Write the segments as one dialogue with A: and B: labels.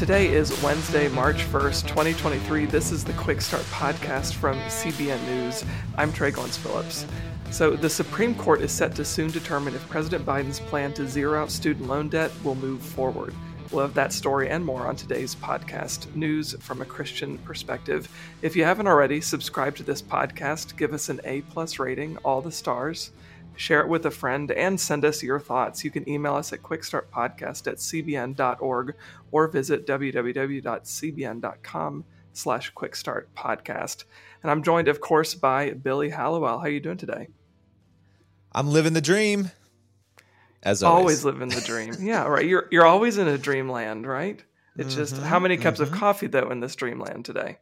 A: Today is Wednesday, March 1st, 2023. This is the Quick Start podcast from CBN News. I'm Tré Goins-Phillips. So, the Supreme Court is set to soon determine if President Biden's plan to zero out student loan debt will move forward. We'll have that story and more on today's podcast, News from a Christian Perspective. If you haven't already, subscribe to this podcast, give us an A plus rating, all the stars share it with a friend, and send us your thoughts. You can email us at quickstartpodcast at cbn.org or visit www.cbn.com slash quickstartpodcast. And I'm joined, of course, by Billy Hallowell. How are you doing today?
B: I'm living the dream. As
A: always.
B: always,
A: living the dream. Yeah, right. You're you're always in a dreamland, right? It's mm-hmm, just how many cups mm-hmm. of coffee though in this dreamland today?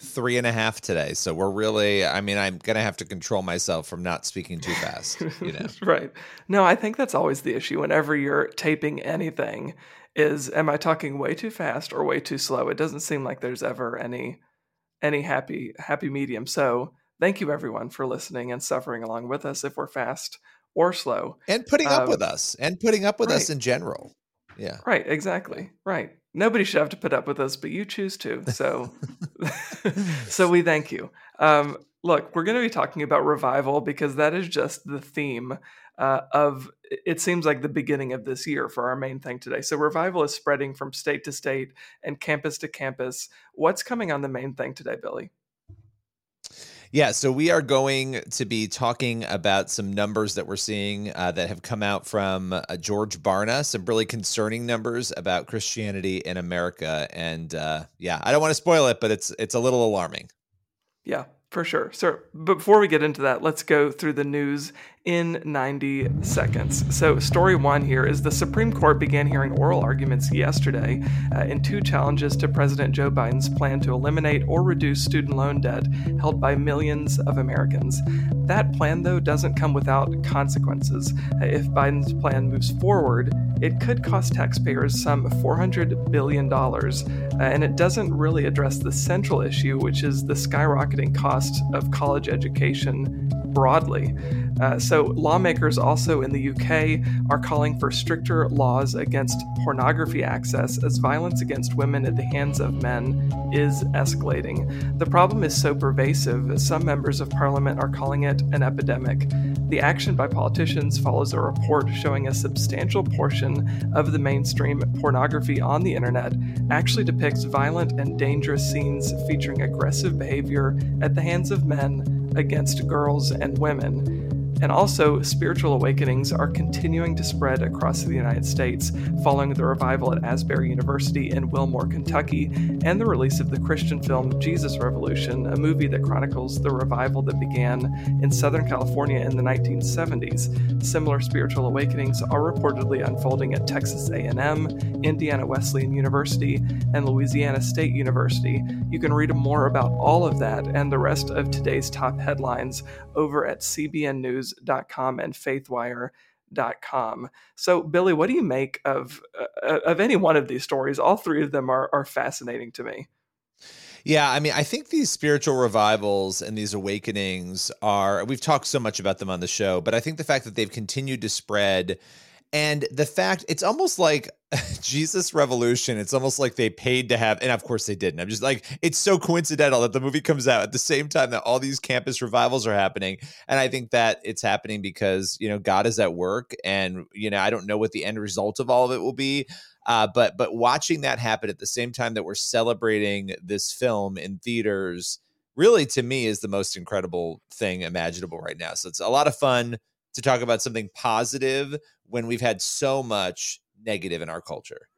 B: Three and a half today. So we're really, I mean, I'm going to have to control myself from not speaking too fast, you know?
A: right. No, I think that's always the issue whenever you're taping anything is, am I talking way too fast or way too slow? It doesn't seem like there's ever any, any happy, happy medium. So thank you everyone for listening and suffering along with us if we're fast or slow.
B: And putting up um, with us and putting up with right. us in general. Yeah.
A: Right. Exactly. Right. Nobody should have to put up with us, but you choose to. So, so we thank you. Um, look, we're going to be talking about revival because that is just the theme uh, of it seems like the beginning of this year for our main thing today. So revival is spreading from state to state and campus to campus. What's coming on the main thing today, Billy?
B: Yeah, so we are going to be talking about some numbers that we're seeing uh, that have come out from uh, George Barna, some really concerning numbers about Christianity in America, and uh, yeah, I don't want to spoil it, but it's it's a little alarming.
A: Yeah, for sure. So, before we get into that, let's go through the news in 90 seconds. So, story one here is the Supreme Court began hearing oral arguments yesterday uh, in two challenges to President Joe Biden's plan to eliminate or reduce student loan debt held by millions of Americans. That plan, though, doesn't come without consequences. Uh, if Biden's plan moves forward, it could cost taxpayers some $400 billion, uh, and it doesn't really address the central issue, which is the skyrocketing cost of college education broadly. Uh, so, lawmakers also in the UK are calling for stricter laws against pornography access as violence against women at the hands of men is escalating. The problem is so pervasive, some members of parliament are calling it an epidemic. The action by politicians follows a report showing a substantial portion of the mainstream pornography on the internet actually depicts violent and dangerous scenes featuring aggressive behavior at the hands of men against girls and women. And also, spiritual awakenings are continuing to spread across the United States following the revival at Asbury University in Wilmore, Kentucky, and the release of the Christian film Jesus Revolution, a movie that chronicles the revival that began in Southern California in the 1970s. Similar spiritual awakenings are reportedly unfolding at Texas A&M, Indiana Wesleyan University, and Louisiana State University. You can read more about all of that and the rest of today's top headlines over at CBN News news.com and faithwire.com. So, Billy, what do you make of uh, of any one of these stories? All three of them are are fascinating to me.
B: Yeah, I mean, I think these spiritual revivals and these awakenings are, we've talked so much about them on the show, but I think the fact that they've continued to spread and the fact it's almost like Jesus Revolution, it's almost like they paid to have, and of course they didn't. I'm just like, it's so coincidental that the movie comes out at the same time that all these campus revivals are happening. And I think that it's happening because, you know, God is at work. And, you know, I don't know what the end result of all of it will be. Uh, but but watching that happen at the same time that we're celebrating this film in theaters really to me is the most incredible thing imaginable right now. So it's a lot of fun to talk about something positive when we've had so much negative in our culture.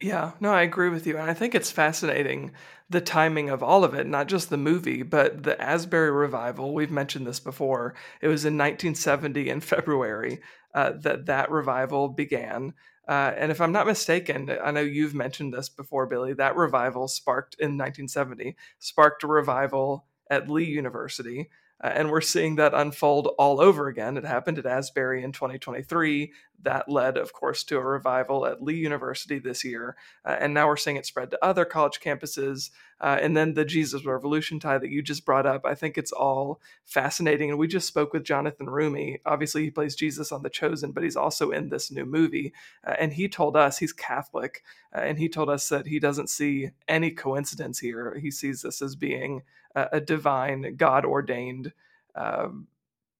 A: Yeah, no, I agree with you. And I think it's fascinating the timing of all of it, not just the movie, but the Asbury revival. We've mentioned this before. It was in 1970 in February uh, that that revival began. Uh, and if I'm not mistaken, I know you've mentioned this before, Billy, that revival sparked in 1970, sparked a revival at Lee University. Uh, and we're seeing that unfold all over again. It happened at Asbury in 2023. That led, of course, to a revival at Lee University this year. Uh, and now we're seeing it spread to other college campuses. Uh, and then the Jesus Revolution tie that you just brought up, I think it's all fascinating. And we just spoke with Jonathan Roumie. Obviously, he plays Jesus on The Chosen, but he's also in this new movie. Uh, and he told us he's Catholic. Uh, and he told us that he doesn't see any coincidence here. He sees this as being a, divine, God ordained um,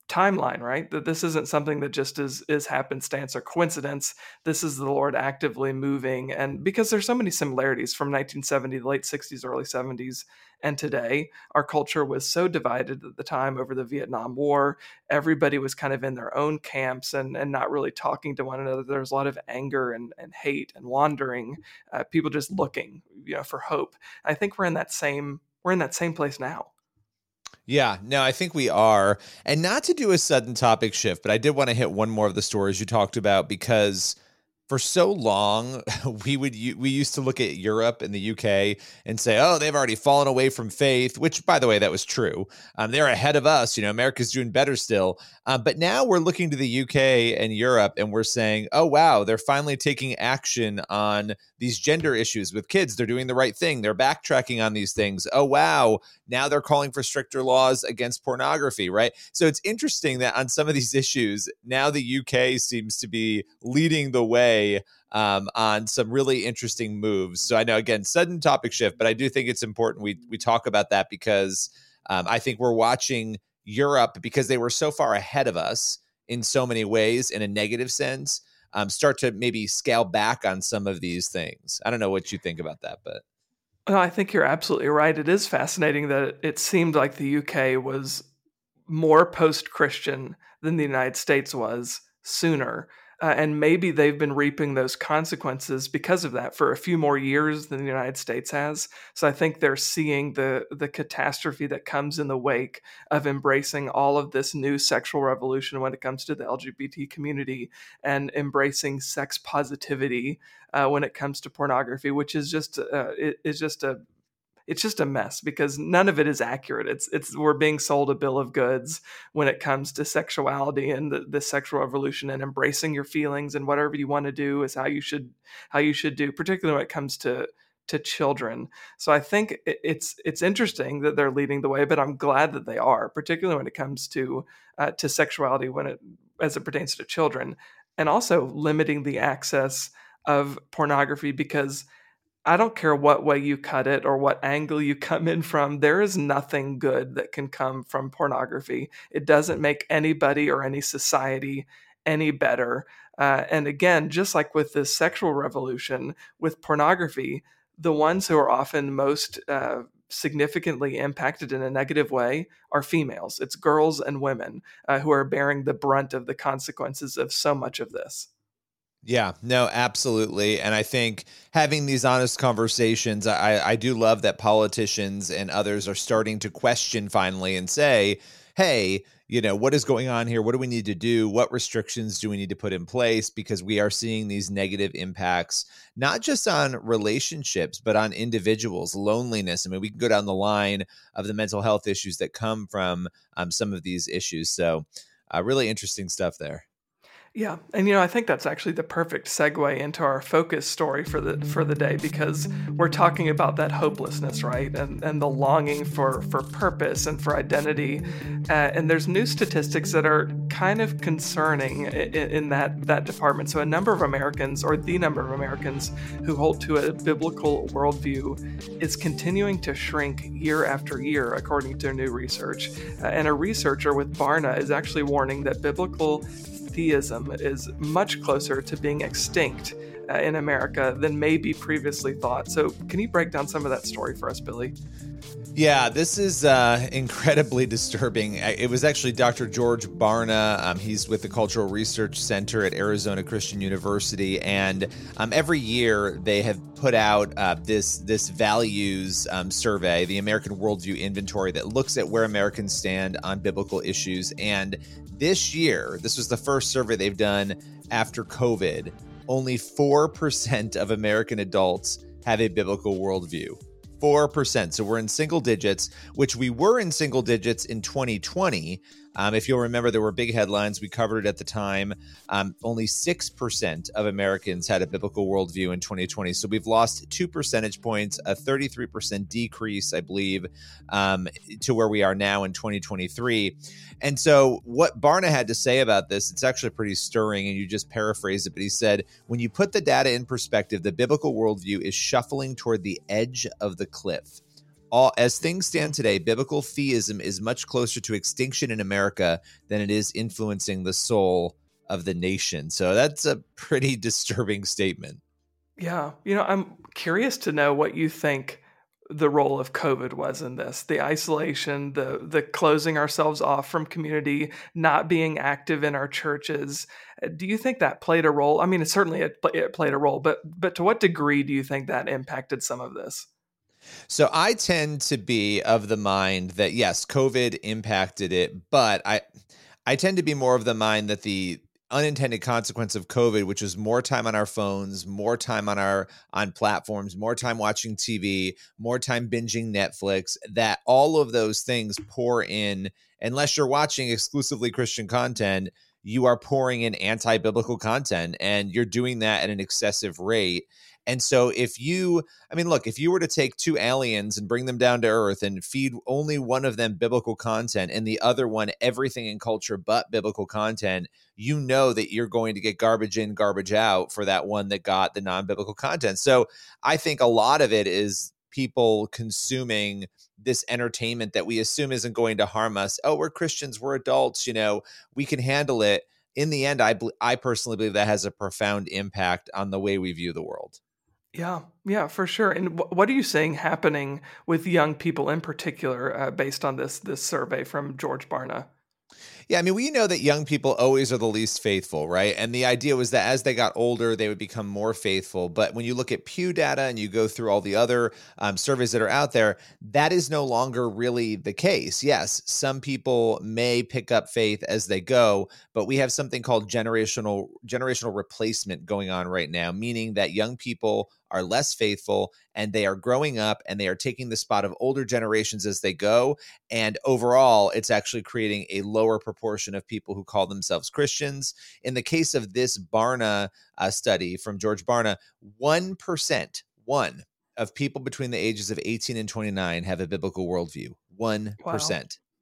A: timeline, right? That this isn't something that just is is happenstance or coincidence. This is the Lord actively moving, and because there's so many similarities from 1970, the late 60s, early 70s, and today, our culture was so divided at the time over the Vietnam War. Everybody was kind of in their own camps and and not really talking to one another. There was a lot of anger and and hate and wandering. Uh, people just looking, you know, for hope. I think we're in that same we're in that same place now.
B: Yeah, no, I think we are. And not to do a sudden topic shift, but I did want to hit one more of the stories you talked about because for so long we would we used to look at Europe and the UK and say, "Oh, they've already fallen away from faith," which, by the way, that was true. Um, they're ahead of us. You know, America's doing better still. Um, but now we're looking to the UK and Europe, and we're saying, "Oh, wow, they're finally taking action on these gender issues with kids. They're doing the right thing. They're backtracking on these things. Oh, wow, now they're calling for stricter laws against pornography." Right. So it's interesting that on some of these issues, now the UK seems to be leading the way um, on some really interesting moves. So I know again, sudden topic shift, but I do think it's important we we talk about that because um, I think we're watching Europe because they were so far ahead of us in so many ways in a negative sense. Um, start to maybe scale back on some of these things. I don't know what you think about that, but.
A: Well, I think you're absolutely right. It is fascinating that it seemed like the UK was more post Christian than the United States was sooner. Uh, and maybe they've been reaping those consequences because of that for a few more years than the United States has. So I think they're seeing the the catastrophe that comes in the wake of embracing all of this new sexual revolution when it comes to the LGBT community and embracing sex positivity uh, when it comes to pornography, which is just uh, is just a it's just a mess because none of it is accurate. It's it's we're being sold a bill of goods when it comes to sexuality and the, the sexual revolution and embracing your feelings and whatever you want to do is how you should how you should do, particularly when it comes to to children. So I think it's it's interesting that they're leading the way, but I'm glad that they are, particularly when it comes to uh, to sexuality when it as it pertains to children, and also limiting the access of pornography because I don't care what way you cut it or what angle you come in from, there is nothing good that can come from pornography. It doesn't make anybody or any society any better. Uh, and again, just like with the sexual revolution, with pornography, the ones who are often most uh, significantly impacted in a negative way are females. It's girls and women uh, who are bearing the brunt of the consequences of so much of this.
B: Yeah, no, absolutely. And I think having these honest conversations, I, I do love that politicians and others are starting to question finally and say, hey, you know, what is going on here? What do we need to do? What restrictions do we need to put in place? Because we are seeing these negative impacts, not just on relationships, but on individuals, loneliness. I mean, we can go down the line of the mental health issues that come from um, some of these issues. So, uh, really interesting stuff there.
A: Yeah, and you know, I think that's actually the perfect segue into our focus story for the for the day because we're talking about that hopelessness, right, and and the longing for for purpose and for identity, uh, and there's new statistics that are kind of concerning in, in, that that department. So a number of Americans, or the number of Americans who hold to a biblical worldview, is continuing to shrink year after year, according to new research. Uh, and a researcher with Barna is actually warning that biblical theism is much closer to being extinct in America than maybe previously thought. So, can you break down some of that story for us, Billy?
B: Yeah, this is uh, incredibly disturbing. It was actually Dr. George Barna. Um, he's with the Cultural Research Center at Arizona Christian University, and um, every year they have put out uh, this this values um, survey, the American Worldview Inventory, that looks at where Americans stand on biblical issues. And this year, this was the first survey they've done after COVID. Only 4% of American adults have a biblical worldview. 4%. So we're in single digits, which we were in single digits in 2020. Um, if you'll remember, there were big headlines. We covered it at the time. Um, only 6% of Americans had a biblical worldview in 2020. So we've lost two percentage points, a 33% decrease, I believe, um, to where we are now in 2023. And so, what Barna had to say about this, it's actually pretty stirring, and you just paraphrase it. But he said, when you put the data in perspective, the biblical worldview is shuffling toward the edge of the cliff all as things stand mm. today, biblical theism is much closer to extinction in America than it is influencing the soul of the nation. So that's a pretty disturbing statement.
A: Yeah. You know, I'm curious to know what you think the role of COVID was in this. The isolation, the the closing ourselves off from community, not being active in our churches. Uh, do you think that played a role? I mean, it certainly it, it played a role, but but to what degree do you think that impacted some of this?
B: So I tend to be of the mind that yes, COVID impacted it, but I I tend to be more of the mind that the unintended consequence of COVID, which is more time on our phones, more time on our on platforms, more time watching TV, more time binging Netflix, that all of those things pour in unless you're watching exclusively Christian content, you are pouring in anti-biblical content and you're doing that at an excessive rate. And so, if you, I mean, look, if you were to take two aliens and bring them down to Earth and feed only one of them biblical content and the other one everything in culture but biblical content, you know that you're going to get garbage in, garbage out for that one that got the non biblical content. So, I think a lot of it is people consuming this entertainment that we assume isn't going to harm us. Oh, we're Christians, we're adults, you know, we can handle it. In the end, I, I personally believe that has a profound impact on the way we view the world.
A: Yeah, yeah, for sure. And what are you seeing happening with young people in particular, uh, based on this this survey from George Barna?
B: Yeah, I mean, we know that young people always are the least faithful, right? And the idea was that as they got older, they would become more faithful. But when you look at Pew data and you go through all the other um, surveys that are out there, that is no longer really the case. Yes, some people may pick up faith as they go, but we have something called generational generational replacement going on right now, meaning that young people are less faithful and they are growing up and they are taking the spot of older generations as they go. And overall, it's actually creating a lower proportion of people who call themselves Christians. In the case of this Barna uh, study from George Barna, 1%, one of people between the ages of 18 and 29 have a biblical worldview. 1%. Wow.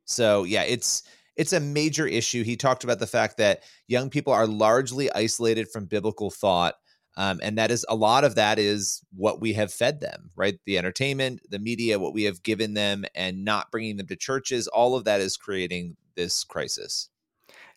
B: So, yeah, it's it's a major issue. He talked about the fact that young people are largely isolated from biblical thought um, and that is a lot of that is what we have fed them, right? The entertainment, the media, what we have given them, and not bringing them to churches. All of that is creating this crisis.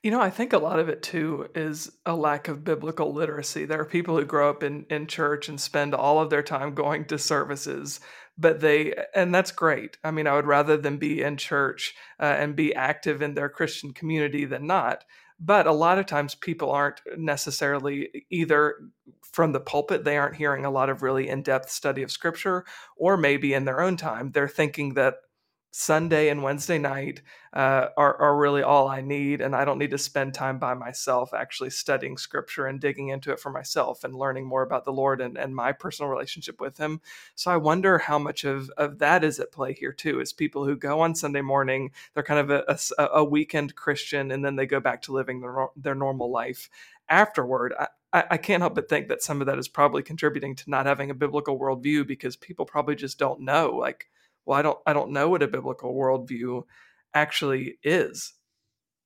A: You know, I think a lot of it too is a lack of biblical literacy. There are people who grow up in, in church and spend all of their time going to services, but they, and that's great. I mean, I would rather them be in church uh, and be active in their Christian community than not. But a lot of times people aren't necessarily either from the pulpit, they aren't hearing a lot of really in depth study of scripture, or maybe in their own time, they're thinking that Sunday and Wednesday night uh, are, are really all I need. And I don't need to spend time by myself actually studying scripture and digging into it for myself and learning more about the Lord and, and my personal relationship with Him. So I wonder how much of, of that is at play here, too, is people who go on Sunday morning, they're kind of a, a, a weekend Christian, and then they go back to living their, their normal life afterward. I, I, can't help but think that some of that is probably contributing to not having a biblical worldview because people probably just don't know. Like, well, I don't I don't know what a biblical worldview actually is.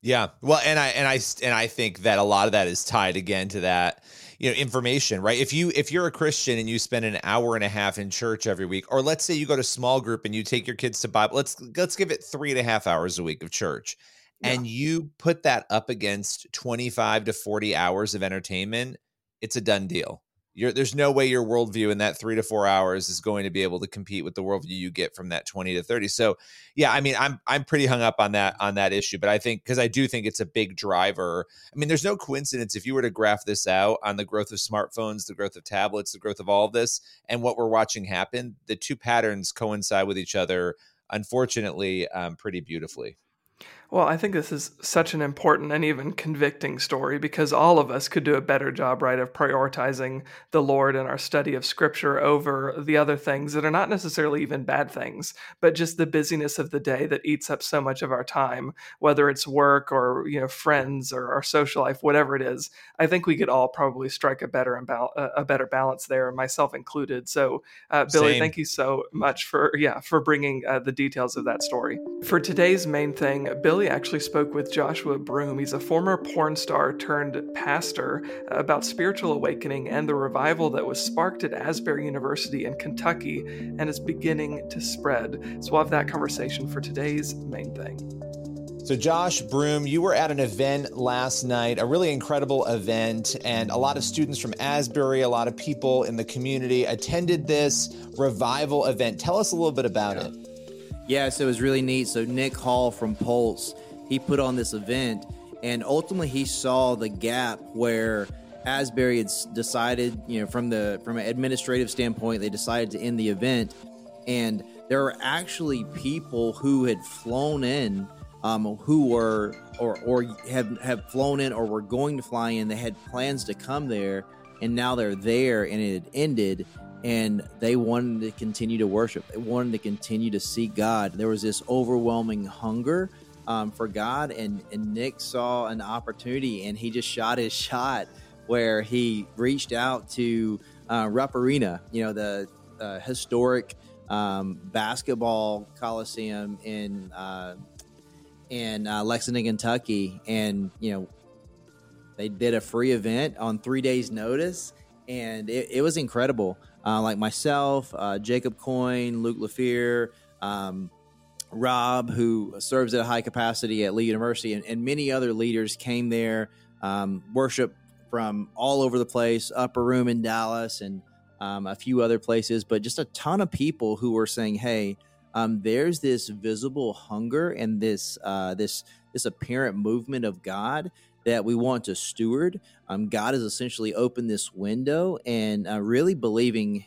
B: Yeah. Well, and I and I and I think that a lot of that is tied again to that, you know, information, right? If you if you're a Christian and you spend an hour and a half in church every week, or let's say you go to small group and you take your kids to Bible, let's let's give it three and a half hours a week of church. Yeah. And you put that up against 25 to 40 hours of entertainment, it's a done deal. You're, there's no way your worldview in that three to four hours is going to be able to compete with the worldview you get from that 20 to 30 so yeah i mean i'm i'm pretty hung up on that on that issue but i think because i do think it's a big driver. I mean there's no coincidence if you were to graph this out on the growth of smartphones the growth of tablets the growth of all of this and what we're watching happen the two patterns coincide with each other unfortunately um, pretty beautifully
A: Well, I think this is such an important and even convicting story because all of us could do a better job, right, of prioritizing the Lord and our study of Scripture over the other things that are not necessarily even bad things, but just the busyness of the day that eats up so much of our time, whether it's work or you know friends or our social life, whatever it is. I think we could all probably strike a better a better balance there, myself included. So, uh, Billy, Same. thank you so much for yeah for bringing uh, the details of that story. For today's main thing, Billy Billy actually spoke with Joshua Broome. He's a former porn star turned pastor about spiritual awakening and the revival that was sparked at Asbury University in Kentucky and is beginning to spread. So we'll have that conversation for today's main thing.
B: So, Josh Broome, you were at an event last night, a really incredible event, and a lot of students from Asbury, a lot of people in the community attended this revival event. Tell us a little bit about yeah. it.
C: Yeah, so it was really neat. So Nick Hall from Pulse, he put on this event, and ultimately he saw the gap where Asbury had decided, you know, from the from an administrative standpoint, they decided to end the event, and there were actually people who had flown in, um, who were or or have have flown in or were going to fly in. They had plans to come there, and now they're there, and it had ended and they wanted to continue to worship. They wanted to continue to see God. There was this overwhelming hunger um, for God, and, and Nick saw an opportunity, and he just shot his shot where he reached out to uh, Rupp Arena, you know, the uh, historic um, basketball coliseum in uh, in uh, Lexington, Kentucky, and you know, they did a free event on three days' notice, and it, it was incredible uh, like myself, uh, Jacob Coyne, Luke Lafleur, um, Rob, who serves at a high capacity at Lee University, and, and many other leaders came there, um, worship from all over the place, Upper Room in Dallas, and um, a few other places, but just a ton of people who were saying, "Hey, um, there's this visible hunger and this uh, this this apparent movement of God that we want to steward. Um, God has essentially opened this window and uh, really believing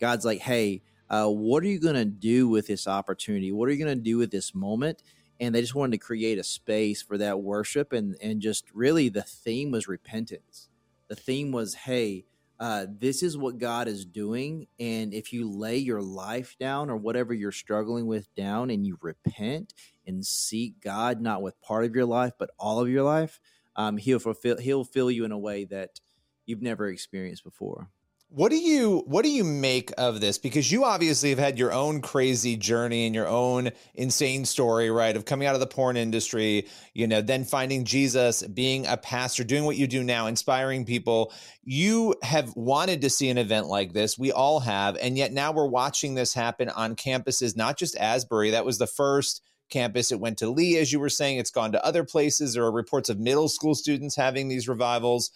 C: God's like, hey, uh, what are you going to do with this opportunity? What are you going to do with this moment? And they just wanted to create a space for that worship. And, and just really the theme was repentance. The theme was, hey, uh, this is what God is doing. And if you lay your life down or whatever you're struggling with down and you repent and seek God, not with part of your life, but all of your life, um, he'll fulfill he'll fill you in a way that you've never experienced before.
B: What do you what do you make of this? Because you obviously have had your own crazy journey and your own insane story, right? Of coming out of the porn industry, you know, then finding Jesus, being a pastor, doing what you do now, inspiring people. You have wanted to see an event like this. We all have, and yet now we're watching this happen on campuses, not just Asbury. That was the first campus. It went to Lee, as you were saying. It's gone to other places. There are reports of middle school students having these revivals.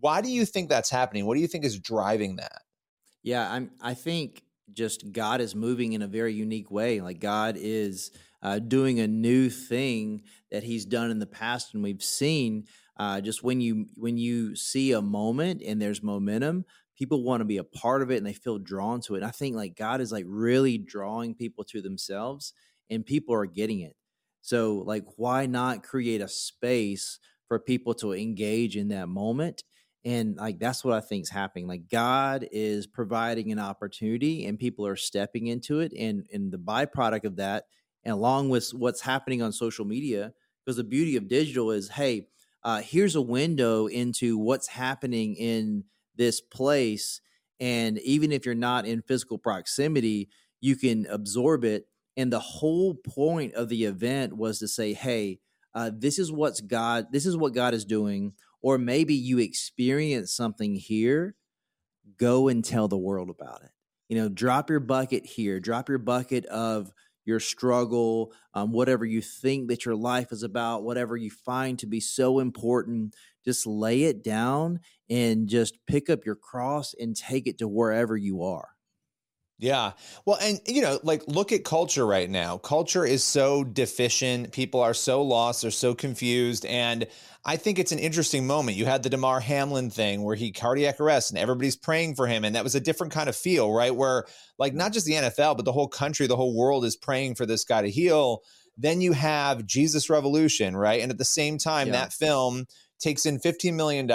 B: Why do you think that's happening? What do you think is driving that?
C: Yeah, I'm. I think just God is moving in a very unique way. Like God is uh, doing a new thing that He's done in the past, and we've seen. Uh, just when you when you see a moment and there's momentum, people want to be a part of it and they feel drawn to it. And I think like God is like really drawing people to themselves and people are getting it. So, like, why not create a space for people to engage in that moment? And like that's what I think is happening. Like God is providing an opportunity, and people are stepping into it. And and the byproduct of that, and along with what's happening on social media, because the beauty of digital is, hey, uh, here's a window into what's happening in this place, and even if you're not in physical proximity, you can absorb it and the whole point of the event was to say, hey, uh, this is what's God, this is what God is doing. Or maybe you experience something here, go and tell the world about it. You know, drop your bucket here, drop your bucket of your struggle, um, whatever you think that your life is about, whatever you find to be so important, just lay it down and just pick up your cross and take it to wherever you are.
B: Yeah. Well, and you know, like look at culture right now. Culture is so deficient. People are so lost, they're so confused. And I think it's an interesting moment. You had the Damar Hamlin thing where he cardiac arrest and everybody's praying for him. And that was a different kind of feel, right? Where like not just the NFL, but the whole country, the whole world is praying for this guy to heal. Then you have Jesus Revolution, right? And at the same time, yeah. that film takes in $15 million.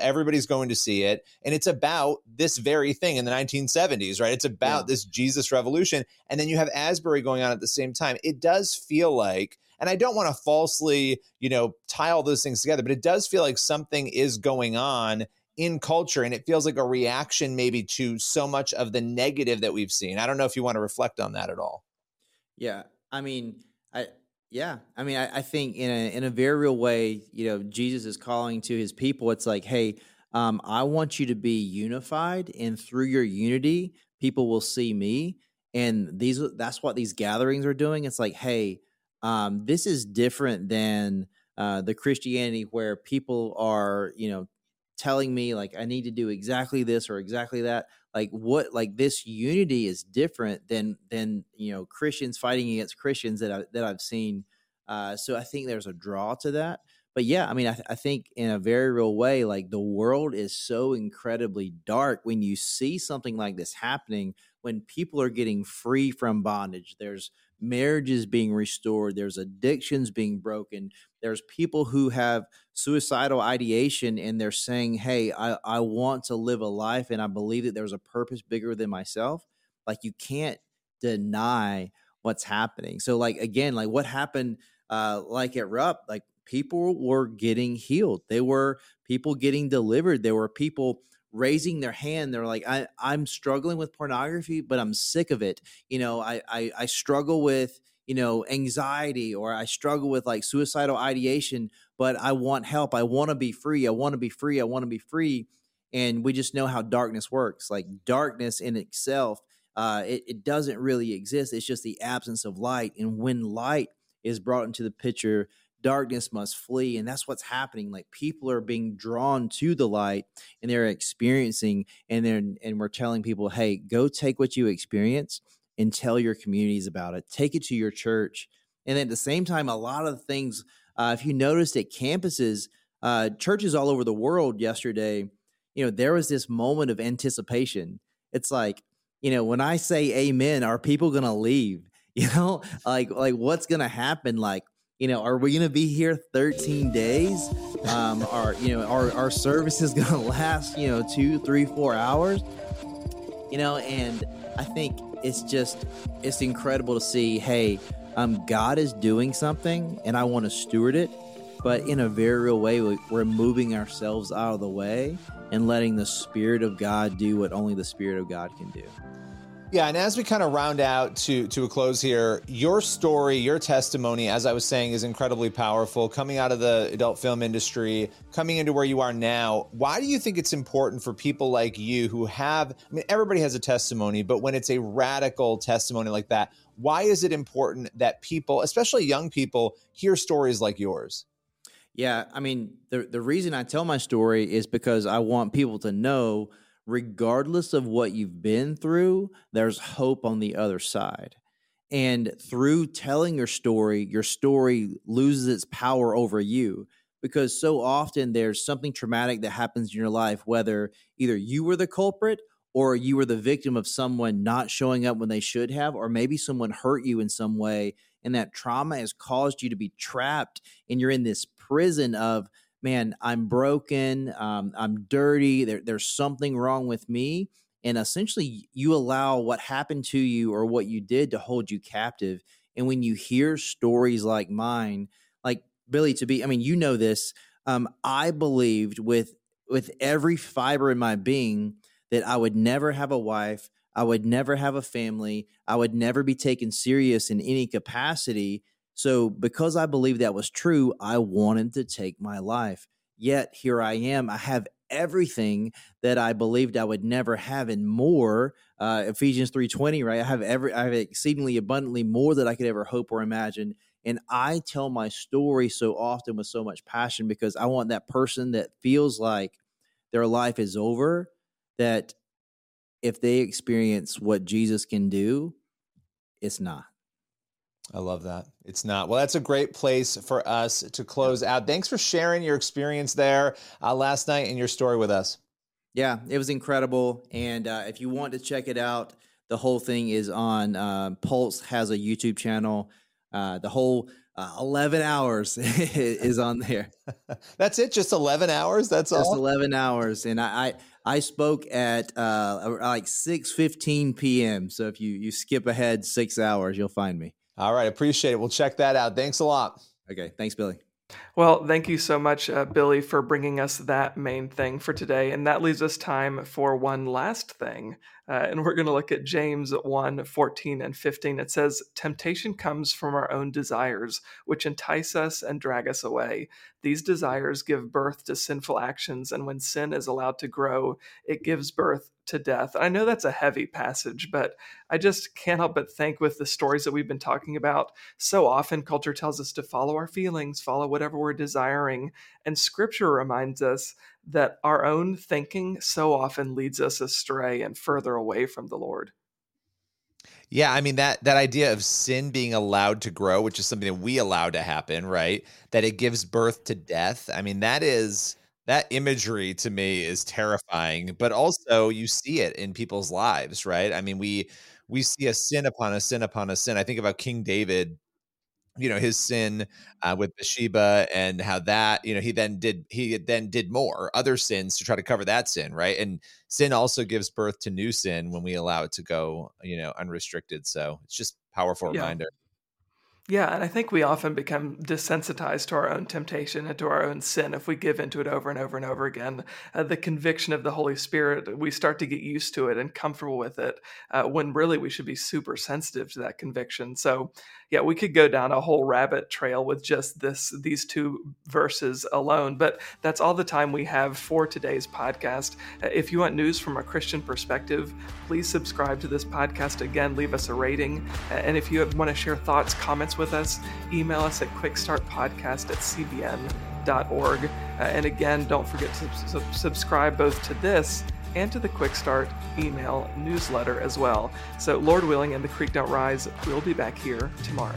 B: Everybody's going to see it. And it's about this very thing in the 1970s, right? It's about yeah. this Jesus revolution. And then you have Asbury going on at the same time. It does feel like, and I don't want to falsely, you know, tie all those things together, but it does feel like something is going on in culture and it feels like a reaction maybe to so much of the negative that we've seen. I don't know if you want to reflect on that at all.
C: Yeah. I mean, yeah, I mean, I, I, think in a in a very real way, you know, Jesus is calling to his people. It's like, hey, um, I want you to be unified, and through your unity, people will see me. And these that's what these gatherings are doing. It's like, hey, um, this is different than uh, the Christianity where people are, you know, telling me like I need to do exactly this or exactly that. Like what like this unity is different than than you know Christians fighting against Christians that I, that I've seen. Uh, so I think there's a draw to that. But yeah, I mean, I, th- I think in a very real way, like the world is so incredibly dark when you see something like this happening. When people are getting free from bondage, there's marriages being restored, there's addictions being broken, there's people who have suicidal ideation and they're saying, Hey, I, I want to live a life and I believe that there's a purpose bigger than myself. Like you can't deny what's happening. So, like, again, like what happened, uh, like at Rupp, like people were getting healed. They were people getting delivered. There were people raising their hand they're like I, i'm struggling with pornography but i'm sick of it. You know I, I i struggle with you know anxiety or i struggle with like suicidal ideation but i want help. I want to be free. I want to be free. I want to be free. And we just know how darkness works. Like darkness in itself uh, it, it doesn't really exist. It's just the absence of light. And when light is brought into the picture darkness must flee and that's what's happening like people are being drawn to the light and they're experiencing and then and we're telling people hey go take what you experience and tell your communities about it. Take it to your church. And at the same time a lot of things uh, if you noticed at campuses uh, churches all over the world yesterday you know there was this moment of anticipation. It's like you know when i say amen are people gonna leave? You know like like what's gonna happen? Like you know, are we going to be here 13 days? Um, are, you know, our, our service is going to last, you know, two, three, four hours, you know, and I think it's just, it's incredible to see, hey, um, God is doing something and I want to steward it, but in a very real way, we're moving ourselves out of the way and letting the Spirit of God do what only the Spirit of God can do.
B: Yeah, and as we kind of round out to to a close here, your story, your testimony, as I was saying, is incredibly powerful. Coming out of the adult film industry, coming into where you are now, why do you think it's important for people like you who have? I mean, everybody has a testimony, but when it's a radical testimony like that, why is it important that people, especially young people, hear stories like yours?
C: Yeah, I mean, the the reason I tell my story is because I want people to know regardless of what you've been through, there's hope on the other side. And through telling your story, your story loses its power over you because so often there's something traumatic that happens in your life, whether either you were the culprit or you were the victim of someone not showing up when they should have, or maybe someone hurt you in some way. And that trauma has caused you to be trapped and you're in this prison of man, I'm broken, um, I'm dirty, there, there's something wrong with me. And essentially, you allow what happened to you or what you did to hold you captive. And when you hear stories like mine, like Billy, to be, I mean, you know this. Um, I believed with with every fiber in my being that I would never have a wife, I would never have a family, I would never be taken serious in any capacity so, because I believed that was true, I wanted to take my life. Yet here I am. I have everything that I believed I would never have and more. Uh, Ephesians 3:20, right? I have every I have exceedingly abundantly more that I could ever hope or imagine. And I tell my story so often with so much passion because I want that person that feels like their life is over that if they experience what Jesus can do, it's not.
B: I love that. It's not. Well, that's a great place for us to close out. Thanks for sharing your experience there uh, last night and your story with us.
C: Yeah, it was incredible. And uh, if you want to check it out, the whole thing is on uh, Pulse has a YouTube channel. Uh, the whole uh, 11 hours is on there.
B: That's it. Just 11 hours. That's
C: just
B: all.
C: 11 hours. And I, I, I spoke at uh, like 6 15 p.m. So if you, you skip ahead six hours, you'll find me.
B: All right. Appreciate it. We'll check that out. Thanks a lot.
C: Okay. Thanks, Billy.
A: Well, thank you so much, uh, Billy, for bringing us that main thing for today. And that leaves us time for one last thing. Uh, and we're going to look at James 1 14 and 15. It says, Temptation comes from our own desires, which entice us and drag us away. These desires give birth to sinful actions, and when sin is allowed to grow, it gives birth to death. I know that's a heavy passage, but I just can't help but think with the stories that we've been talking about, so often culture tells us to follow our feelings, follow whatever we're desiring. And scripture reminds us that our own thinking so often leads us astray and further away from the Lord.
B: Yeah, I mean that that idea of sin being allowed to grow, which is something that we allow to happen, right? That it gives birth to death. I mean that is that imagery to me is terrifying, but also you see it in people's lives, right? I mean we we see a sin upon a sin upon a sin. I think about King David you know his sin uh, with Bathsheba and how that you know he then did he then did more other sins to try to cover that sin right? And sin also gives birth to new sin when we allow it to go you know unrestricted. So it's just powerful yeah. reminder
A: yeah, and I think we often become desensitized to our own temptation and to our own sin if we give into it over and over and over again. Uh, the conviction of the Holy Spirit, we start to get used to it and comfortable with it uh, when really we should be super sensitive to that conviction. So, yeah, we could go down a whole rabbit trail with just this these two verses alone, but that's all the time we have for today's podcast. Uh, if you want news from a Christian perspective, please subscribe to this podcast. Again, leave us a rating, and if you want to share thoughts, comments with us, email us at quickstartpodcast at cbn.org. Uh, and again, don't forget to sub- subscribe both to this and to the Quick Start email newsletter as well. So, Lord willing, and the creek don't rise, we'll be back here tomorrow.